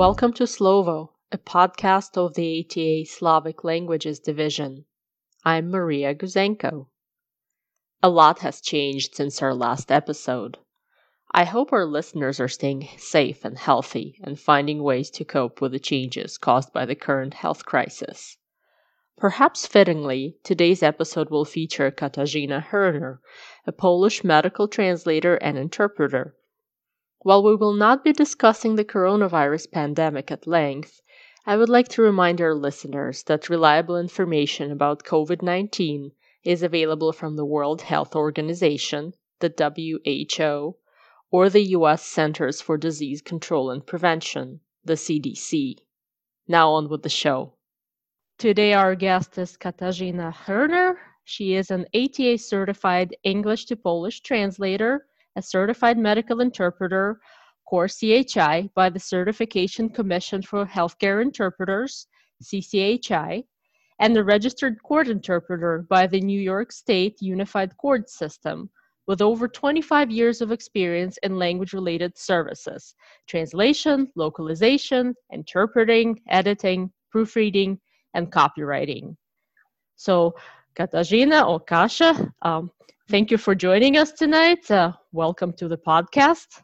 Welcome to Slovo, a podcast of the ATA Slavic Languages Division. I'm Maria Guzenko. A lot has changed since our last episode. I hope our listeners are staying safe and healthy and finding ways to cope with the changes caused by the current health crisis. Perhaps fittingly, today's episode will feature Katarzyna Herner, a Polish medical translator and interpreter. While we will not be discussing the coronavirus pandemic at length, I would like to remind our listeners that reliable information about COVID 19 is available from the World Health Organization, the WHO, or the U.S. Centers for Disease Control and Prevention, the CDC. Now on with the show. Today, our guest is Katarzyna Herner. She is an ATA certified English to Polish translator, a certified medical interpreter, Core CHI, by the Certification Commission for Healthcare Interpreters, CCHI, and a registered court interpreter by the New York State Unified Court System, with over 25 years of experience in language related services translation, localization, interpreting, editing, proofreading, and copywriting. So, Katarzyna or Kasia, um, thank you for joining us tonight. Uh, welcome to the podcast.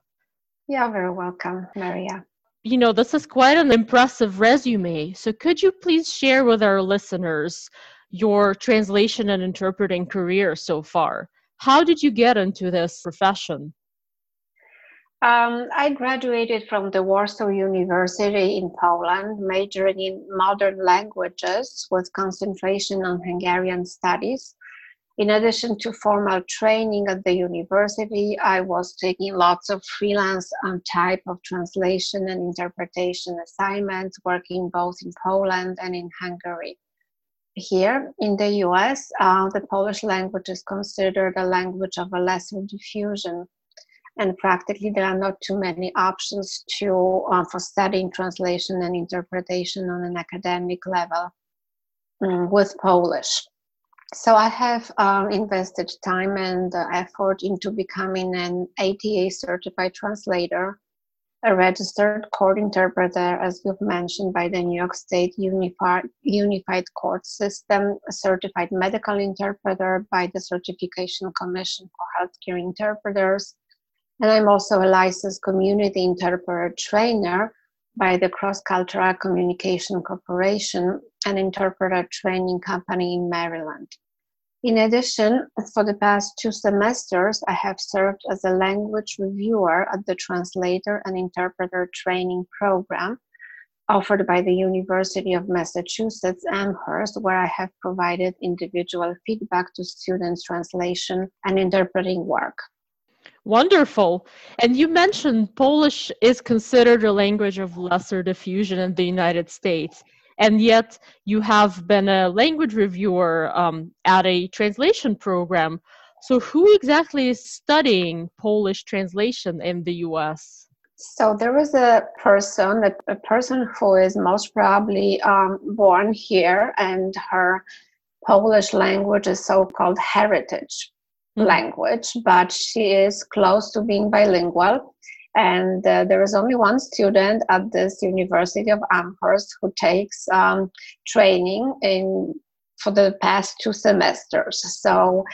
Yeah, very welcome, Maria. You know, this is quite an impressive resume. So, could you please share with our listeners your translation and interpreting career so far? How did you get into this profession? Um, I graduated from the Warsaw University in Poland, majoring in modern languages with concentration on Hungarian studies. In addition to formal training at the university, I was taking lots of freelance um, type of translation and interpretation assignments, working both in Poland and in Hungary. Here in the US, uh, the Polish language is considered a language of a lesser diffusion and practically there are not too many options to uh, for studying translation and interpretation on an academic level um, with Polish. So I have um, invested time and uh, effort into becoming an ATA certified translator, a registered court interpreter, as you've mentioned, by the New York State Unified, Unified Court System, a certified medical interpreter by the Certification Commission for Healthcare Interpreters, and I'm also a licensed community interpreter trainer by the Cross Cultural Communication Corporation, an interpreter training company in Maryland. In addition, for the past two semesters, I have served as a language reviewer at the Translator and Interpreter Training Program offered by the University of Massachusetts Amherst, where I have provided individual feedback to students' translation and interpreting work. Wonderful. And you mentioned Polish is considered a language of lesser diffusion in the United States. And yet you have been a language reviewer um, at a translation program. So, who exactly is studying Polish translation in the US? So, there is a person, a, a person who is most probably um, born here, and her Polish language is so called heritage mm-hmm. language, but she is close to being bilingual. And uh, there is only one student at this University of Amherst who takes um, training in for the past two semesters. So,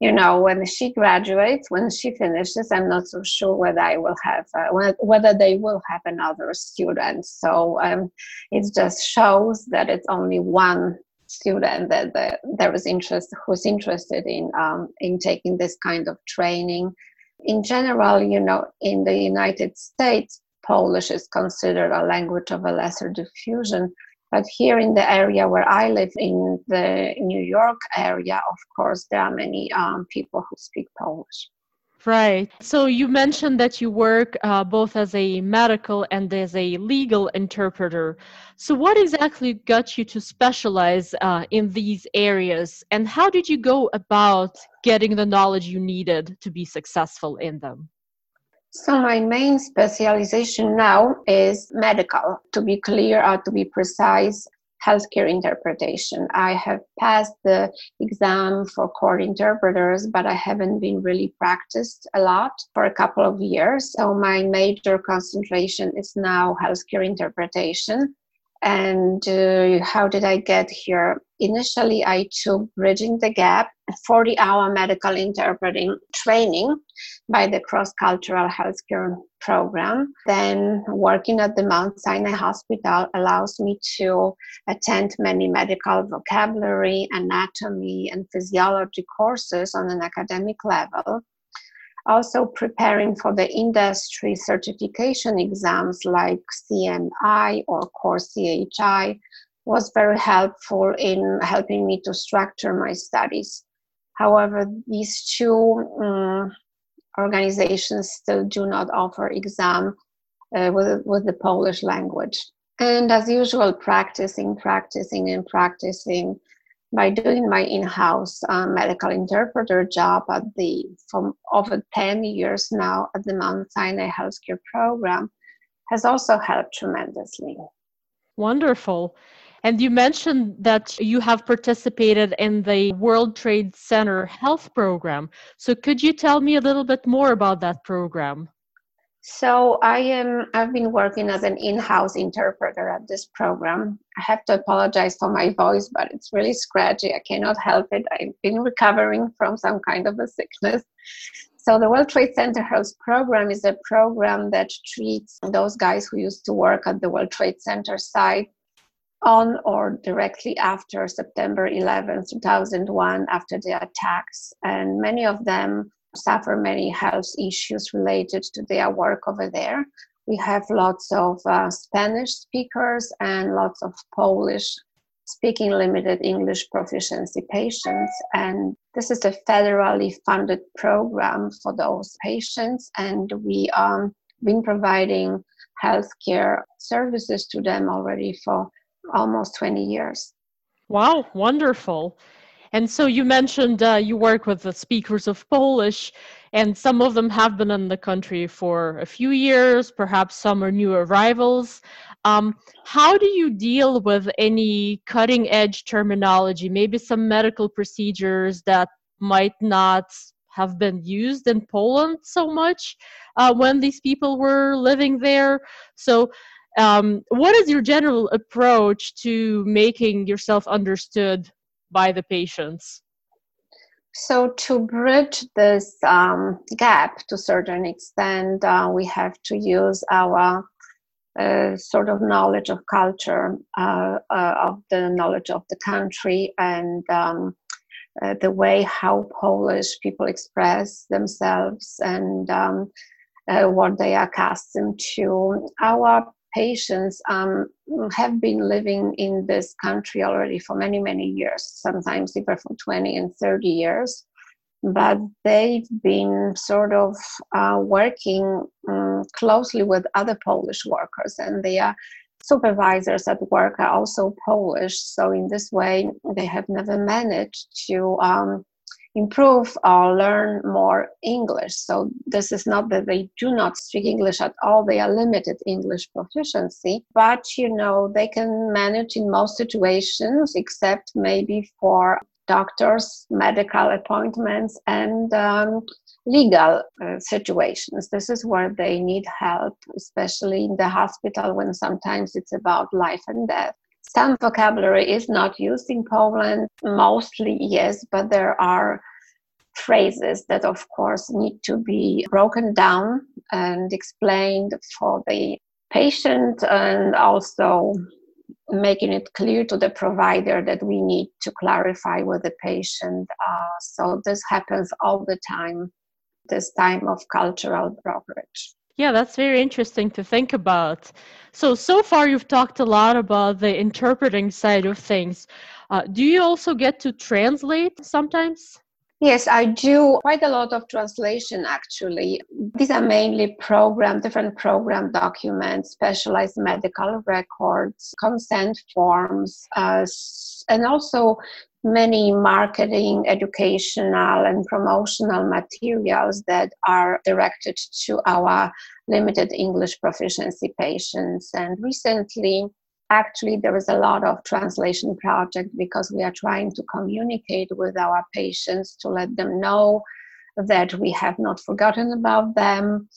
you know, when she graduates, when she finishes, I'm not so sure whether I will have, uh, whether they will have another student. So um, it just shows that it's only one student that, that was interest who's interested in um, in taking this kind of training. In general, you know, in the United States, Polish is considered a language of a lesser diffusion. But here in the area where I live, in the New York area, of course, there are many um, people who speak Polish. Right. So you mentioned that you work uh, both as a medical and as a legal interpreter. So, what exactly got you to specialize uh, in these areas, and how did you go about getting the knowledge you needed to be successful in them? So, my main specialization now is medical. To be clear or to be precise, healthcare interpretation. I have passed the exam for court interpreters, but I haven't been really practiced a lot for a couple of years. So my major concentration is now healthcare interpretation. And uh, how did I get here? Initially, I took Bridging the Gap, 40 hour medical interpreting training by the Cross Cultural Healthcare Program. Then, working at the Mount Sinai Hospital allows me to attend many medical vocabulary, anatomy, and physiology courses on an academic level also preparing for the industry certification exams like CMI or Core CHI was very helpful in helping me to structure my studies. However, these two um, organizations still do not offer exam uh, with, with the Polish language. And as usual, practicing, practicing, and practicing by doing my in-house uh, medical interpreter job at the from over 10 years now at the Mount Sinai Healthcare Program has also helped tremendously. Wonderful. And you mentioned that you have participated in the World Trade Center Health Program. So could you tell me a little bit more about that program? So I am I've been working as an in-house interpreter at this program. I have to apologize for my voice, but it's really scratchy. I cannot help it. I've been recovering from some kind of a sickness. So the World Trade Center Health Program is a program that treats those guys who used to work at the World Trade Center site on or directly after September 11, 2001, after the attacks. And many of them suffer many health issues related to their work over there. We have lots of uh, Spanish speakers and lots of Polish speaking limited English proficiency patients. And this is a federally funded program for those patients. And we have um, been providing healthcare services to them already for almost 20 years. Wow, wonderful. And so you mentioned uh, you work with the speakers of Polish, and some of them have been in the country for a few years, perhaps some are new arrivals. Um, how do you deal with any cutting edge terminology, maybe some medical procedures that might not have been used in Poland so much uh, when these people were living there? So, um, what is your general approach to making yourself understood by the patients? So to bridge this um, gap to a certain extent, uh, we have to use our uh, sort of knowledge of culture, uh, uh of the knowledge of the country, and um, uh, the way how Polish people express themselves and um, uh, what they are accustomed to. Our patients um, have been living in this country already for many, many years, sometimes even for 20 and 30 years. But they've been sort of uh, working um, closely with other Polish workers, and their supervisors at work are also Polish. So, in this way, they have never managed to um, improve or learn more English. So this is not that they do not speak English at all, they are limited English proficiency, but you know, they can manage in most situations except maybe for doctors, medical appointments, and um, legal uh, situations. This is where they need help, especially in the hospital when sometimes it's about life and death. Some vocabulary is not used in Poland, mostly yes, but there are phrases that, of course, need to be broken down and explained for the patient and also making it clear to the provider that we need to clarify with the patient. Uh, so this happens all the time, this time of cultural brokerage. Yeah, that's very interesting to think about. So, so far you've talked a lot about the interpreting side of things. Uh, do you also get to translate sometimes? Yes, I do quite a lot of translation actually. These are mainly program, different program documents, specialized medical records, consent forms, uh, and also many marketing, educational, and promotional materials that are directed to our limited English proficiency patients. And recently, actually there is a lot of translation project because we are trying to communicate with our patients to let them know that we have not forgotten about them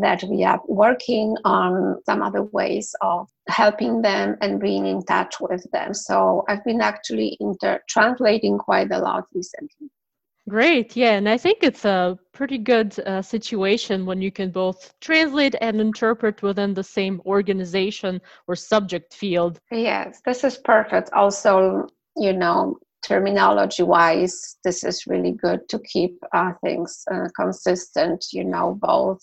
that we are working on some other ways of helping them and being in touch with them so i've been actually inter- translating quite a lot recently Great. Yeah. And I think it's a pretty good uh, situation when you can both translate and interpret within the same organization or subject field. Yes, this is perfect. Also, you know, terminology wise, this is really good to keep uh, things uh, consistent, you know, both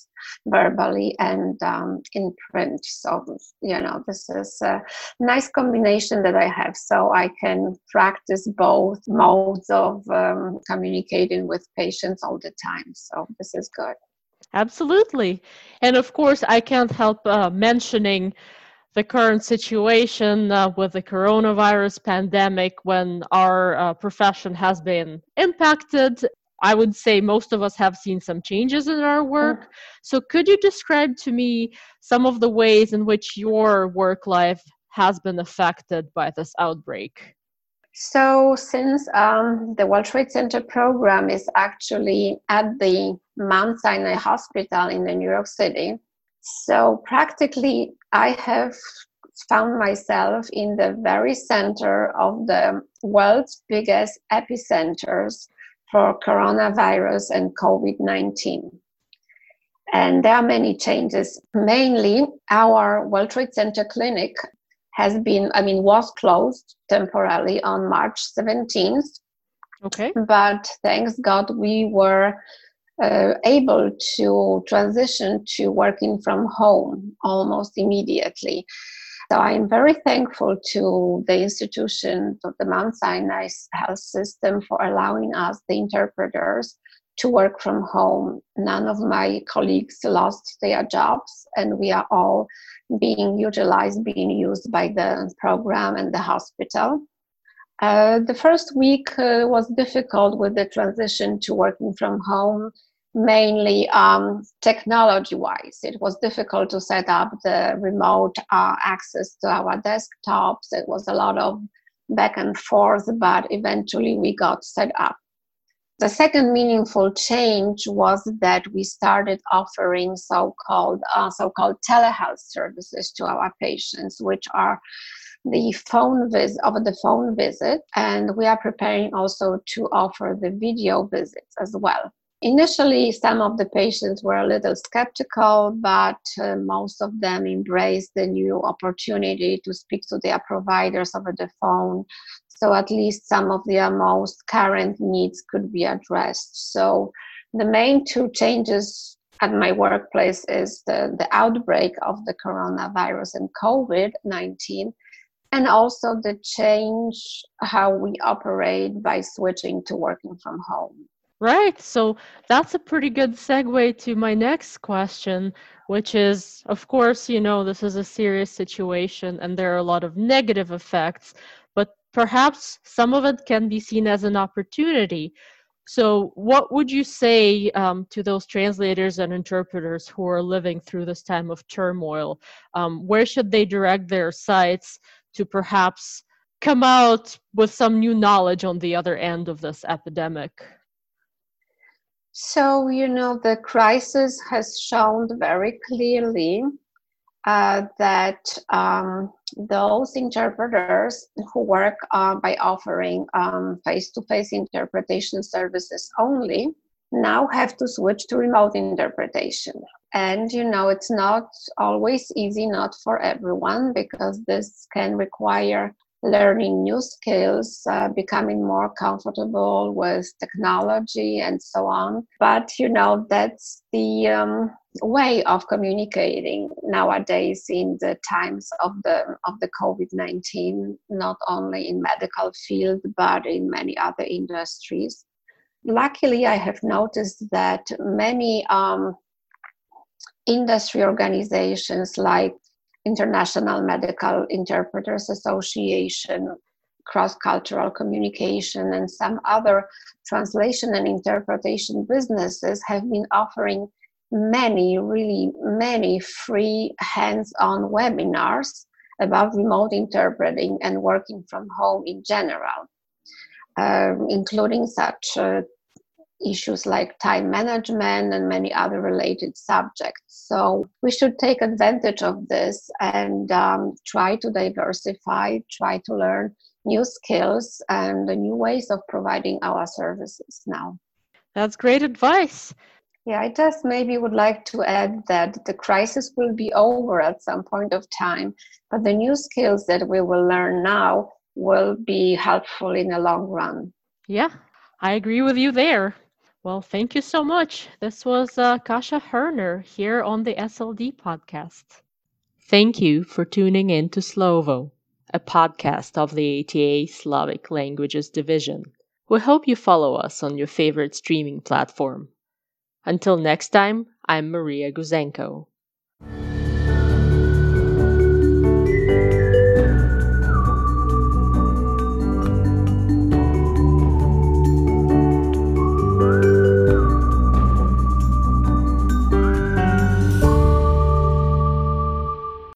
verbally and um, in print. So, you know, this is a nice combination that I have. So I can practice both modes of um, communicating with patients all the time. So this is good. Absolutely. And of course, I can't help uh, mentioning the current situation uh, with the coronavirus pandemic when our uh, profession has been impacted. I would say most of us have seen some changes in our work. Mm. So, could you describe to me some of the ways in which your work life has been affected by this outbreak? So, since um, the World Trade Center program is actually at the Mount Sinai Hospital in New York City, so practically, I have found myself in the very center of the world's biggest epicenters for coronavirus and COVID 19. And there are many changes. Mainly, our World Trade Center clinic has been, I mean, was closed temporarily on March 17th. Okay. But thanks God, we were uh, able to transition to working from home almost immediately. So I'm very thankful to the institution, to the Mount Sinai Health System, for allowing us, the interpreters, to work from home. None of my colleagues lost their jobs, and we are all being utilized, being used by the program and the hospital. Uh, the first week uh, was difficult with the transition to working from home, mainly um, technology wise. It was difficult to set up the remote uh, access to our desktops. It was a lot of back and forth, but eventually we got set up. The second meaningful change was that we started offering so-called uh, so-called telehealth services to our patients, which are the phone visit of the phone visit and we are preparing also to offer the video visits as well initially some of the patients were a little skeptical but uh, most of them embraced the new opportunity to speak to their providers over the phone so at least some of their most current needs could be addressed so the main two changes at my workplace is the, the outbreak of the coronavirus and covid-19 and also the change how we operate by switching to working from home. Right. So that's a pretty good segue to my next question, which is of course, you know, this is a serious situation and there are a lot of negative effects, but perhaps some of it can be seen as an opportunity. So, what would you say um, to those translators and interpreters who are living through this time of turmoil? Um, where should they direct their sights to perhaps come out with some new knowledge on the other end of this epidemic? So, you know, the crisis has shown very clearly uh, that um, those interpreters who work uh, by offering face to face interpretation services only now have to switch to remote interpretation. And you know, it's not always easy, not for everyone, because this can require learning new skills, uh, becoming more comfortable with technology, and so on. But you know, that's the um, way of communicating nowadays in the times of the of the COVID nineteen, not only in medical field but in many other industries luckily, I have noticed that many um, industry organizations like International Medical Interpreters Association, Cross Cultural Communication, and some other translation and interpretation businesses have been offering many, really many free hands on webinars about remote interpreting and working from home in general, uh, including such uh, issues like time management and many other related subjects. So we should take advantage of this and um, try to diversify, try to learn new skills and new ways of providing our services now. That's great advice. Yeah, I just maybe would like to add that the crisis will be over at some point of time, but the new skills that we will learn now will be helpful in the long run. Yeah, I agree with you there. Well, thank you so much. This was uh, Kasia Herner here on the SLD podcast. Thank you for tuning in to Slovo, a podcast of the ATA Slavic Languages Division. We hope you follow us on your favorite streaming platform. Until next time, I'm Maria Guzenko.